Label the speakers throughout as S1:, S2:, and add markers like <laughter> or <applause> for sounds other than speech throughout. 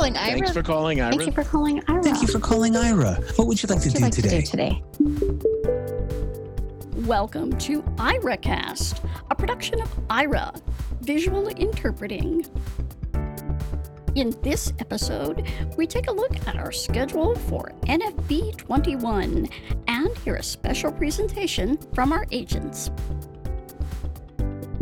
S1: calling Aira.
S2: Thanks for calling, Aira.
S1: Thank you for calling Aira.
S3: Thank you for calling Aira. What would you like to
S1: would
S3: do
S1: like
S3: today?
S1: to do today?
S4: Welcome to Airacast, a production of Aira, Visual Interpreting. In this episode, we take a look at our schedule for NFB 21 and hear a special presentation from our agents.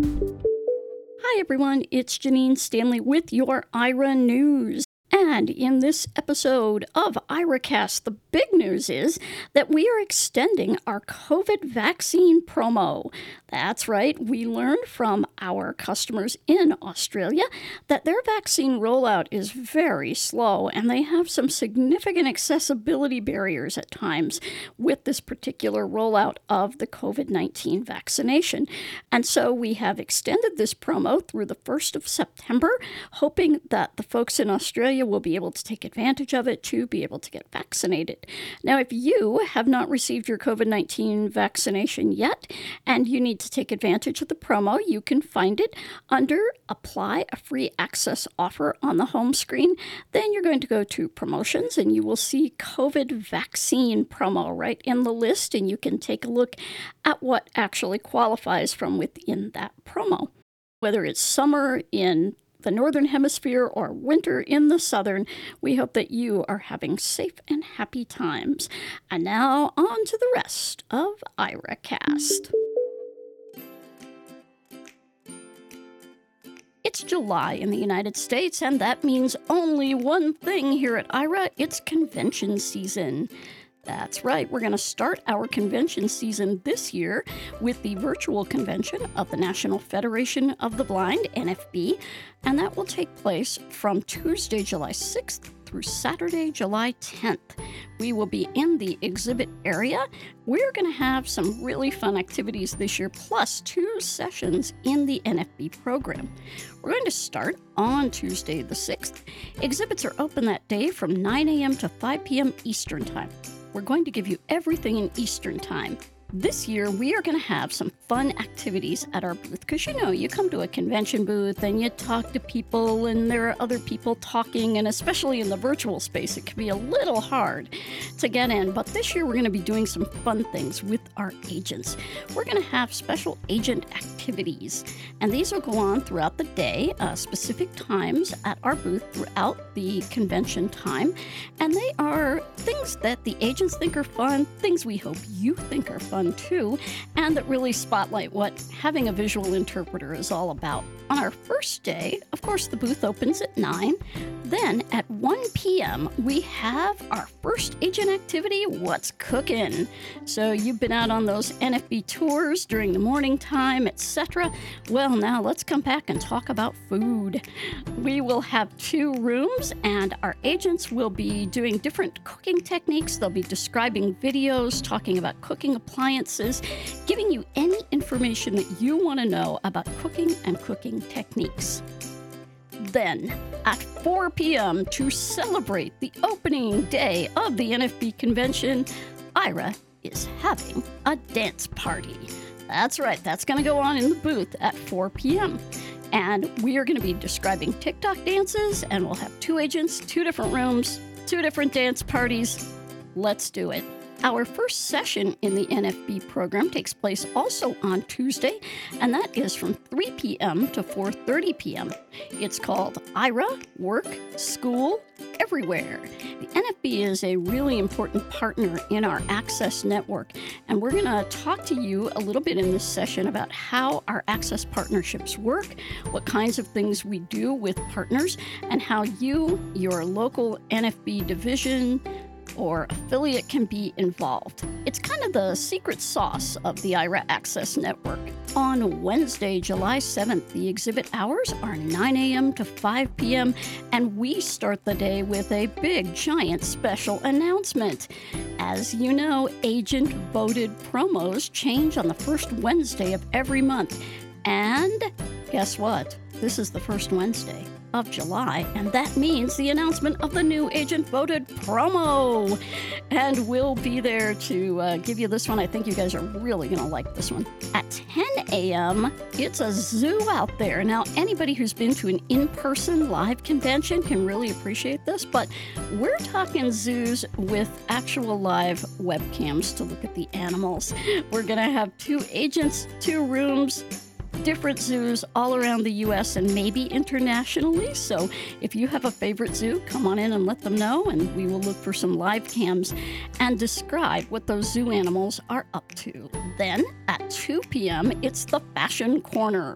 S4: Hi, everyone. It's Janine Stanley with your Aira News. And in this episode of Airacast, the big news is that we are extending our COVID vaccine promo. That's right, we learned from our customers in Australia that their vaccine rollout is very slow and they have some significant accessibility barriers at times with this particular rollout of the COVID 19 vaccination. And so we have extended this promo through the 1st of September, hoping that the folks in Australia will be able to take advantage of it to be able to get vaccinated. Now, if you have not received your COVID 19 vaccination yet and you need to take advantage of the promo, you can find it under Apply a Free Access Offer on the home screen. Then you're going to go to Promotions and you will see COVID vaccine promo right in the list, and you can take a look at what actually qualifies from within that promo whether it's summer in the northern hemisphere or winter in the southern, we hope that you are having safe and happy times. And now on to the rest of Airacast. It's July in the United States, and that means only one thing here at Aira it's convention season. That's right, we're going to start our convention season this year with the virtual convention of the National Federation of the Blind, NFB, and that will take place from Tuesday, July 6th through Saturday, July 10th. We will be in the exhibit area. We're going to have some really fun activities this year, plus two sessions in the NFB program. We're going to start on Tuesday, the 6th. Exhibits are open that day from 9 a.m. to 5 p.m. Eastern Time we're going to give you everything in Eastern Time. This year, we are going to have some fun activities at our booth because you know, you come to a convention booth and you talk to people, and there are other people talking, and especially in the virtual space, it can be a little hard to get in. But this year, we're going to be doing some fun things with our agents. We're going to have special agent activities, and these will go on throughout the day, uh, specific times at our booth throughout the convention time. And they are things that the agents think are fun, things we hope you think are fun too, and that really spotlight what having a visual interpreter is all about. On our first day, of course, the booth opens at 9. Then at 1 p.m., we have our first agent activity What's Cooking? So you've been out on those NFB tours during the morning time, etc. Well, now let's come back and talk about food. We will have two rooms, and our agents will be doing different cooking techniques. They'll be describing videos, talking about cooking appliances, giving you any information that you want to know about cooking and cooking techniques. Then, at 4 p.m., to celebrate the opening day of the NFB convention, Aira is having a dance party. That's right, that's going to go on in the booth at 4 p.m. And we are going to be describing TikTok dances, and we'll have two agents, two different rooms, two different dance parties. Let's do it. Our first session in the NFB program takes place also on Tuesday, and that is from 3 p.m. to 4:30 p.m. It's called Aira Work School Everywhere. The NFB is a really important partner in our Access network, and we're going to talk to you a little bit in this session about how our Access partnerships work, what kinds of things we do with partners, and how you, your local NFB division, or affiliate can be involved. It's kind of the secret sauce of the Aira Access Network. On Wednesday, July 7th, the exhibit hours are 9 a.m. to 5 p.m., and we start the day with a big, giant special announcement. As you know, agent voted promos change on the first Wednesday of every month. And guess what? This is the first Wednesday of July, and that means the announcement of the new agent voted promo. And we'll be there to uh, give you this one. I think you guys are really going to like this one. At 10 a.m., it's a zoo out there. Now, anybody who's been to an in person live convention can really appreciate this, but we're talking zoos with actual live webcams to look at the animals. We're going to have two agents, two rooms, different zoos all around the US and maybe internationally. So if you have a favorite zoo, come on in and let them know, and we will look for some live cams and describe what those zoo animals are up to. Then at 2 p.m., it's the Fashion Corner.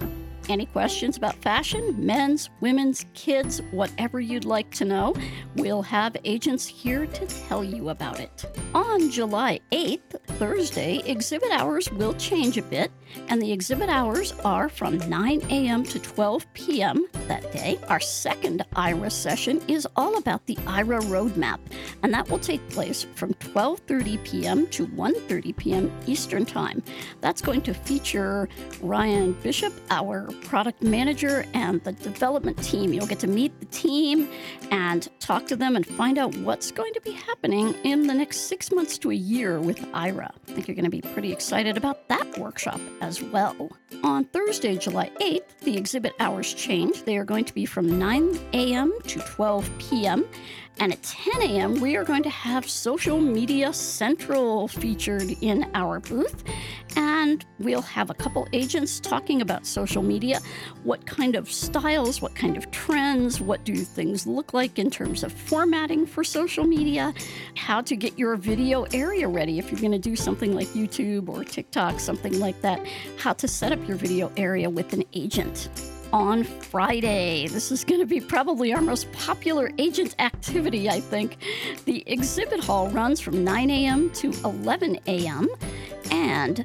S4: Any questions about fashion, men's, women's, kids, whatever you'd like to know, we'll have agents here to tell you about it. On July 8th, Thursday, exhibit hours will change a bit, and the exhibit hours are from 9 a.m. to 12 p.m. that day. Our second Aira session is all about the Aira roadmap, and that will take place from 12:30 p.m. to 1:30 p.m. Eastern Time. That's going to feature Ryan Bishop, our product manager, and the development team. You'll get to meet the team and talk to them and find out what's going to be happening in the next six months to a year with Aira. I think you're going to be pretty excited about that workshop as well. On Thursday, July 8th, the exhibit hours change. They are going to be from 9 a.m. to 12 p.m. And at 10 a.m., we are going to have Social Media Central featured in our booth. And we'll have a couple agents talking about social media what kind of styles, what kind of trends, what do things look like in terms of formatting for social media, how to get your video area ready if you're going to do something like YouTube or TikTok, something like that, how to set up your video area with an agent on Friday. This is going to be probably our most popular agent activity, I think. The exhibit hall runs from 9 a.m. to 11 a.m. and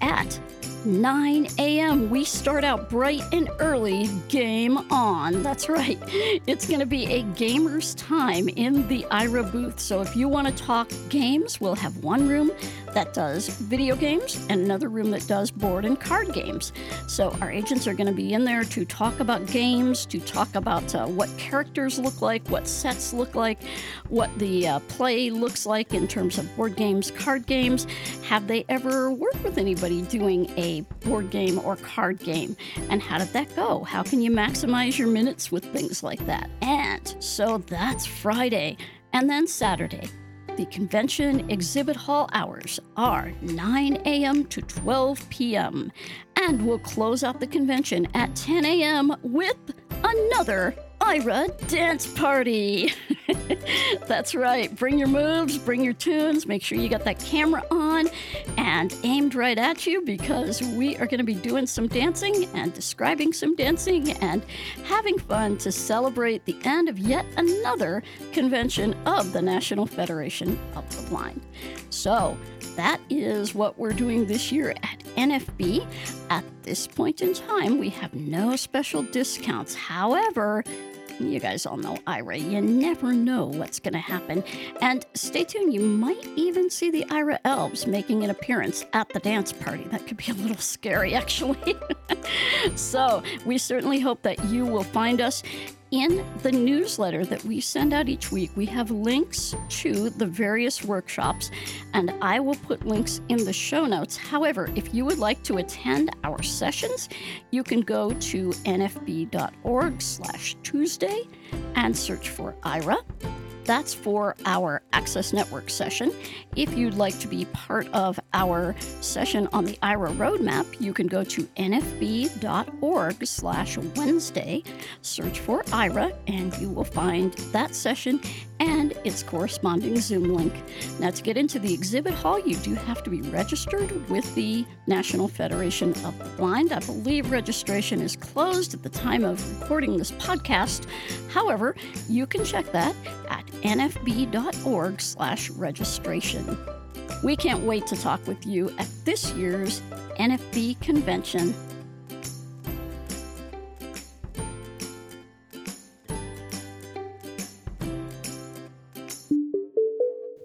S4: at 9 a.m. We start out bright and early. Game on. That's right. It's going to be a gamer's time in the Aira booth. So if you want to talk games, we'll have one room that does video games and another room that does board and card games. So our agents are going to be in there to talk about games, to talk about uh, what characters look like, what sets look like, what the uh, play looks like in terms of board games, card games. Have they ever worked with anybody doing a board game or card game? And how did that go? How can you maximize your minutes with things like that? And so that's Friday. And then Saturday, the convention exhibit hall hours are 9 a.m. to 12 p.m. And we'll close out the convention at 10 a.m. with another Aira dance party. <laughs> <laughs> That's right. Bring your moves, bring your tunes, make sure you got that camera on and aimed right at you because we are going to be doing some dancing and describing some dancing and having fun to celebrate the end of yet another convention of the National Federation of the Blind. So, that is what we're doing this year at NFB. At this point in time, we have no special discounts. However, you guys all know Aira. You never know what's going to happen. And stay tuned, you might even see the Aira elves making an appearance at the dance party. That could be a little scary, <laughs> actually. so, we certainly hope that you will find us in the newsletter that we send out each week, we have links to the various workshops, and I will put links in the show notes. However, if you would like to attend our sessions, you can go to nfb.org slash Tuesday and search for Aira. That's for our Access Network session. If you'd like to be part of our session on the Aira roadmap, you can go to nfb.org slash Wednesday, search for Aira, and you will find that session and its corresponding Zoom link. Now, to get into the exhibit hall, you do have to be registered with the National Federation of the Blind. I believe registration is closed at the time of recording this podcast. However, you can check that at nfb.org slash registration. We can't wait to talk with you at this year's NFB convention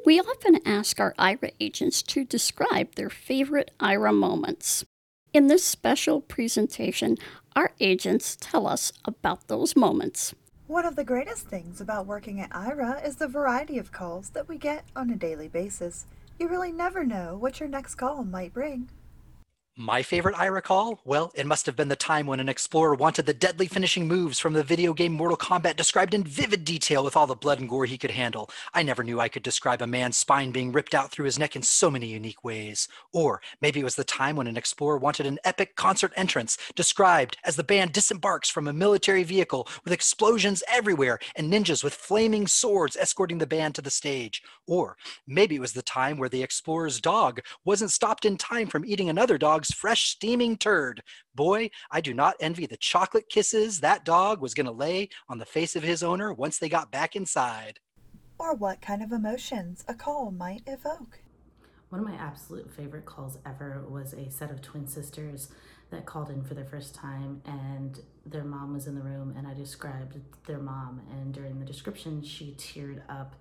S4: We often ask our Aira agents to describe their favorite Aira moments. In this special presentation, our agents tell us about those moments.
S1: One of the greatest things about working at Aira is the variety of calls that we get on a daily basis. You really never know what your next call might bring.
S2: My favorite I recall? Well, it must have been the time when an explorer wanted the deadly finishing moves from the video game Mortal Kombat described in vivid detail with all the blood and gore he could handle. I never knew I could describe a man's spine being ripped out through his neck in so many unique ways. Or maybe it was the time when an explorer wanted an epic concert entrance described as the band disembarks from a military vehicle with explosions everywhere and ninjas with flaming swords escorting the band to the stage. Or maybe it was the time where the explorer's dog wasn't stopped in time from eating another dog dog's fresh steaming turd. Boy, I do not envy the chocolate kisses that dog was going to lay on the face of his owner once they got back inside.
S1: Or what kind of emotions a call might evoke.
S5: One of my absolute favorite calls ever was a set of twin sisters that called in for the first time and their mom was in the room and I described their mom and during the description she teared up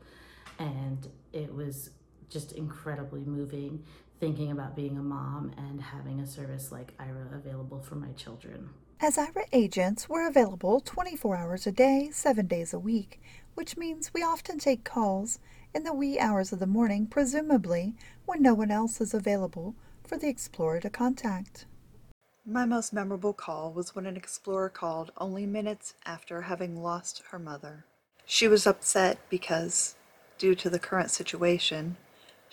S5: and it was just incredibly moving thinking about being a mom and having a service like Aira available for my children.
S1: As Aira agents, we're available 24 hours a day, 7 days a week, which means we often take calls in the wee hours of the morning, presumably when no one else is available for the explorer to contact. My most memorable call was when an explorer called only minutes after having lost her mother. She was upset because, due to the current situation,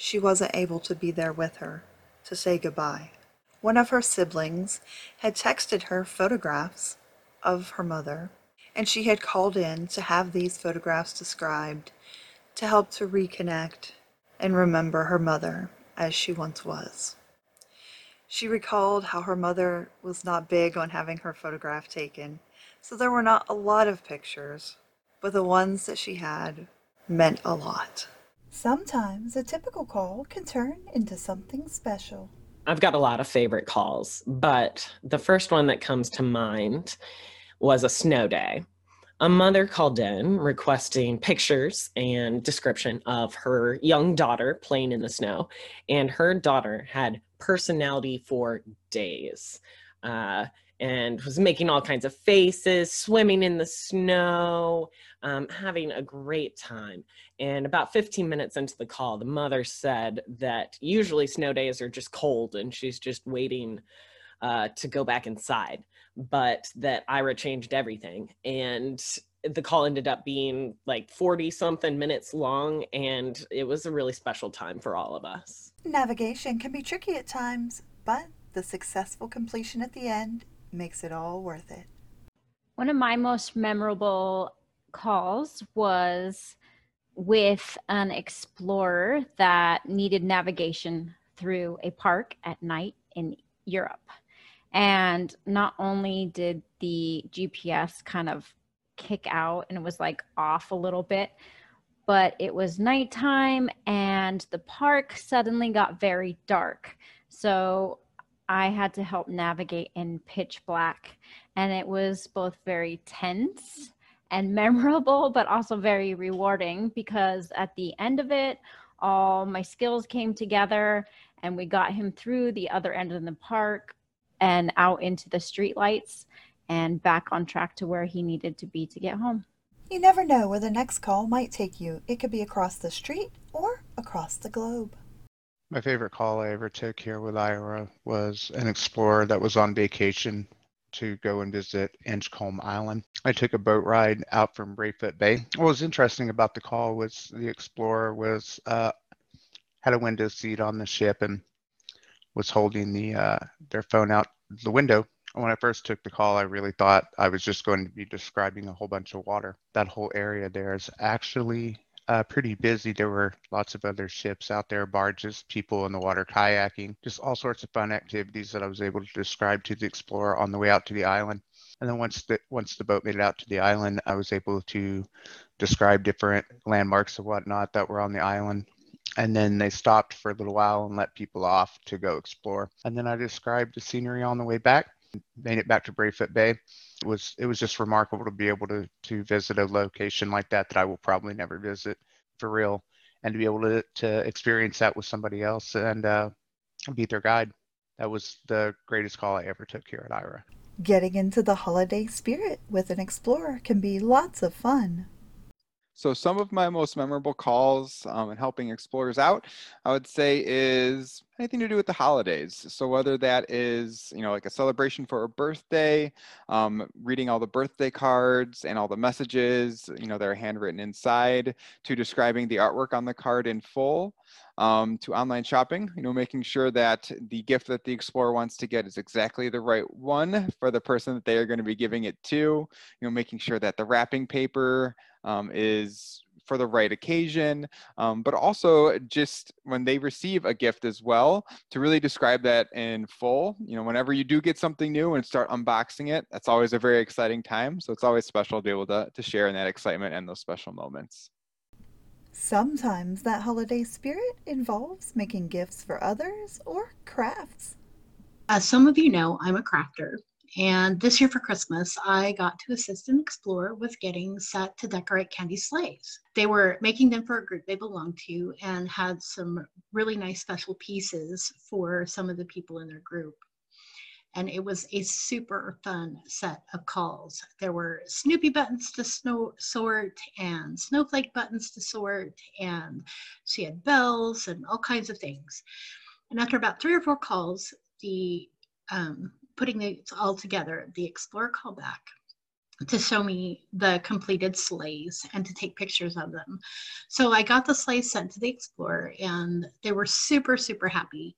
S1: she wasn't able to be there with her to say goodbye. One of her siblings had texted her photographs of her mother, and she had called in to have these photographs described to help to reconnect and remember her mother as she once was. She recalled how her mother was not big on having her photograph taken, so there were not a lot of pictures, but the ones that she had meant a lot. Sometimes a typical call can turn into something special.
S6: I've got a lot of favorite calls, but the first one that comes to mind was a snow day. A mother called in requesting pictures and description of her young daughter playing in the snow, and her daughter had personality for days. Uh, and was making all kinds of faces, swimming in the snow, um, having a great time. And about 15 minutes into the call, the mother said that usually snow days are just cold and she's just waiting uh, to go back inside, but that Aira changed everything. And the call ended up being like 40 something minutes long, and it was a really special time for all of us.
S1: Navigation can be tricky at times, but the successful completion at the end makes it all worth it.
S7: One of my most memorable calls was with an explorer that needed navigation through a park at night in Europe. And not only did the GPS kind of kick out and it was like off a little bit, but it was nighttime and the park suddenly got very dark. So I had to help navigate in pitch black. And it was both very tense and <laughs> memorable, but also very rewarding because at the end of it, all my skills came together and we got him through the other end of the park and out into the streetlights and back on track to where he needed to be to get home.
S1: You never know where the next call might take you. It could be across the street or across the globe.
S8: My favorite call I ever took here with Aira was an explorer that was on vacation to go and visit Inchcolm Island. I took a boat ride out from Braefoot Bay. What was interesting about the call was the explorer was uh, had a window seat on the ship and was holding the uh, their phone out the window. When I first took the call, I really thought I was just going to be describing a whole bunch of water. That whole area there is actually uh, pretty busy. There were lots of other ships out there, barges, people in the water kayaking, just all sorts of fun activities that I was able to describe to the explorer on the way out to the island. And then once the once the boat made it out to the island, I was able to describe different landmarks and whatnot that were on the island. And then they stopped for a little while and let people off to go explore. And then I described the scenery on the way back, made it back to Braefoot Bay it was it was just remarkable to be able to to visit a location like that that I will probably never visit for real, and to be able to to experience that with somebody else and uh, be their guide. That was the greatest call I ever took here at Aira.
S1: Getting into the holiday spirit with an explorer can be lots of fun.
S9: So some of my most memorable calls um, and helping explorers out, I would say is anything to do with the holidays. So whether that is, you know, like a celebration for a birthday, um, reading all the birthday cards and all the messages, you know, that are handwritten inside, to describing the artwork on the card in full, um, to online shopping, you know, making sure that the gift that the explorer wants to get is exactly the right one for the person that they are going to be giving it to, you know, making sure that the wrapping paper um, is for the right occasion, um, but also just when they receive a gift as well, to really describe that in full. You know, whenever you do get something new and start unboxing it, that's always a very exciting time. So it's always special to be able to, to share in that excitement and those special moments.
S1: Sometimes that holiday spirit involves making gifts for others or crafts.
S10: As some of you know, I'm a crafter, and this year for Christmas, I got to assist and explore with getting set to decorate candy sleighs. They were making them for a group they belonged to and had some really nice special pieces for some of the people in their group. And it was a super fun set of calls. There were Snoopy buttons to snow, sort and snowflake buttons to sort, and she had bells and all kinds of things. And after about three or four calls, the um, putting it all together, the Explorer called back to show me the completed sleighs and to take pictures of them. So I got the sleighs sent to the Explorer and they were super, super happy.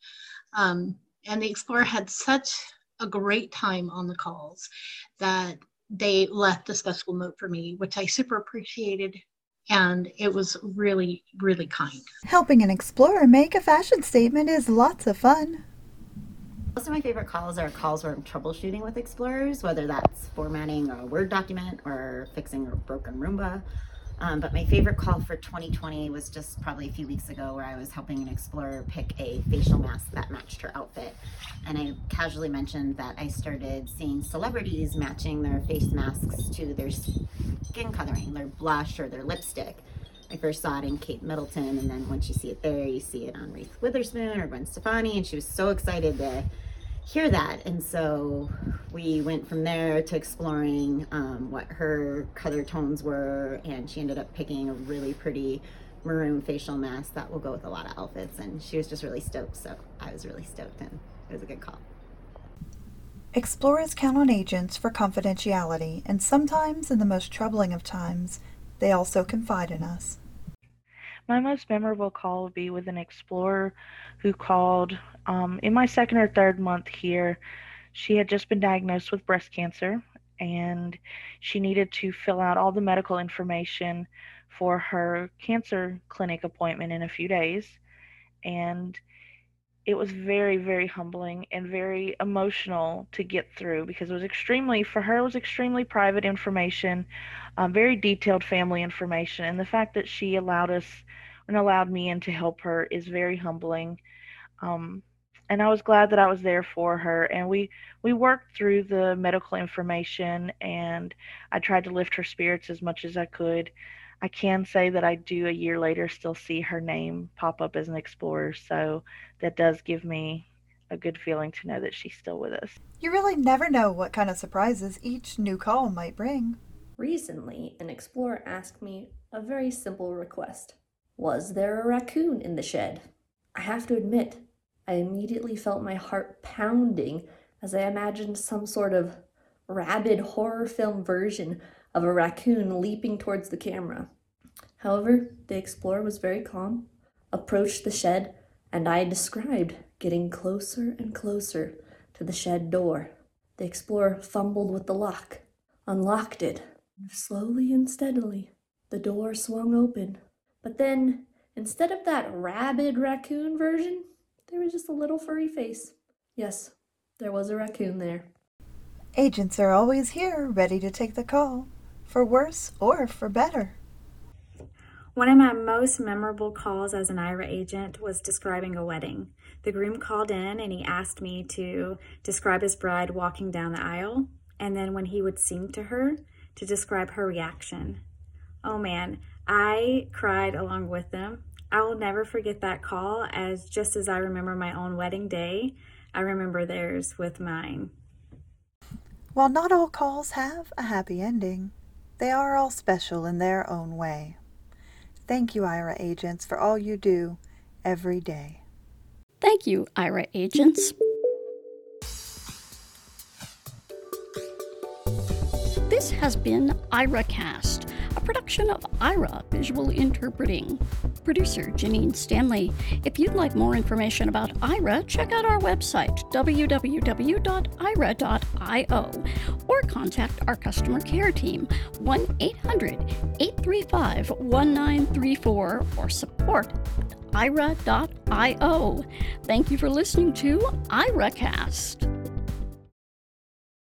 S10: Um, and the Explorer had such a great time on the calls that they left a special note for me, which I super appreciated. And it was really, really kind.
S1: Helping an explorer make a fashion statement is lots of fun.
S11: Most of my favorite calls are calls where I'm troubleshooting with explorers, whether that's formatting a Word document or fixing a broken Roomba. Um, but my favorite call for 2020 was just probably a few weeks ago where I was helping an explorer pick a facial mask that matched her outfit. And I casually mentioned that I started seeing celebrities matching their face masks to their skin coloring, their blush or their lipstick. I first saw it in Kate Middleton, and then once you see it there, you see it on Reese Witherspoon or Gwen Stefani, and she was so excited to hear that. And so we went from there to exploring um, what her color tones were, and she ended up picking a really pretty maroon facial mask that will go with a lot of outfits. And she was just really stoked, so I was really stoked, and it was a good call.
S1: Explorers count on agents for confidentiality, and sometimes, in the most troubling of times, they also confide in us.
S12: My most memorable call would be with an explorer who called um, in my second or third month here. She had just been diagnosed with breast cancer and she needed to fill out all the medical information for her cancer clinic appointment in a few days. And it was very, very humbling and very emotional to get through because it was extremely, for her, it was extremely private information, um, very detailed family information. And the fact that she allowed us and allowed me in to help her is very humbling. Um, and I was glad that I was there for her. And we we worked through the medical information, and I tried to lift her spirits as much as I could. I can say that I do a year later still see her name pop up as an explorer, so that does give me a good feeling to know that she's still with us.
S1: You really never know what kind of surprises each new call might bring.
S13: Recently, an explorer asked me a very simple request Was there a raccoon in the shed? I have to admit, I immediately felt my heart pounding as I imagined some sort of rabid horror film version of a raccoon leaping towards the camera. However, the explorer was very calm, approached the shed, and I described getting closer and closer to the shed door. The explorer fumbled with the lock, unlocked it. Slowly and steadily, the door swung open. But then, instead of that rabid raccoon version, there was just a little furry face. Yes, there was a raccoon there.
S1: Agents are always here, ready to take the call, for worse or for better.
S14: One of my most memorable calls as an Aira agent was describing a wedding. The groom called in and he asked me to describe his bride walking down the aisle, and then when he would sing to her, to describe her reaction. Oh man, I cried along with them. I will never forget that call, as just as I remember my own wedding day, I remember theirs with mine.
S1: While not all calls have a happy ending, they are all special in their own way. Thank you, Aira agents, for all you do every day.
S4: Thank you, Aira agents. This has been Airacast, a production of Aira Visual Interpreting. Producer Janine Stanley. If you'd like more information about Aira, check out our website, www.aira.io, or contact our customer care team, 1 800 835 1934, or support at aira.io. Thank you for listening to Airacast.